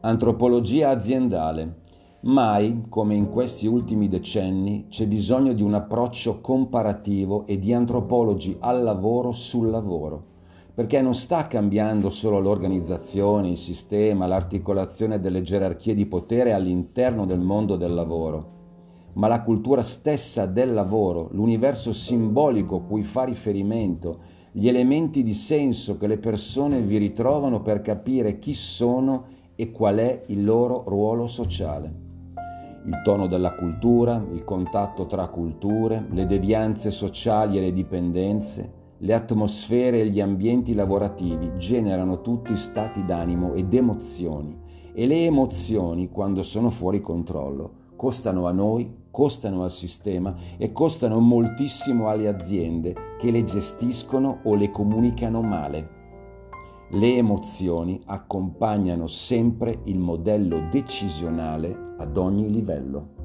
Antropologia aziendale. Mai, come in questi ultimi decenni, c'è bisogno di un approccio comparativo e di antropologi al lavoro sul lavoro, perché non sta cambiando solo l'organizzazione, il sistema, l'articolazione delle gerarchie di potere all'interno del mondo del lavoro, ma la cultura stessa del lavoro, l'universo simbolico cui fa riferimento, gli elementi di senso che le persone vi ritrovano per capire chi sono e qual è il loro ruolo sociale. Il tono della cultura, il contatto tra culture, le devianze sociali e le dipendenze, le atmosfere e gli ambienti lavorativi generano tutti stati d'animo ed emozioni e le emozioni, quando sono fuori controllo, costano a noi, costano al sistema e costano moltissimo alle aziende che le gestiscono o le comunicano male. Le emozioni accompagnano sempre il modello decisionale ad ogni livello.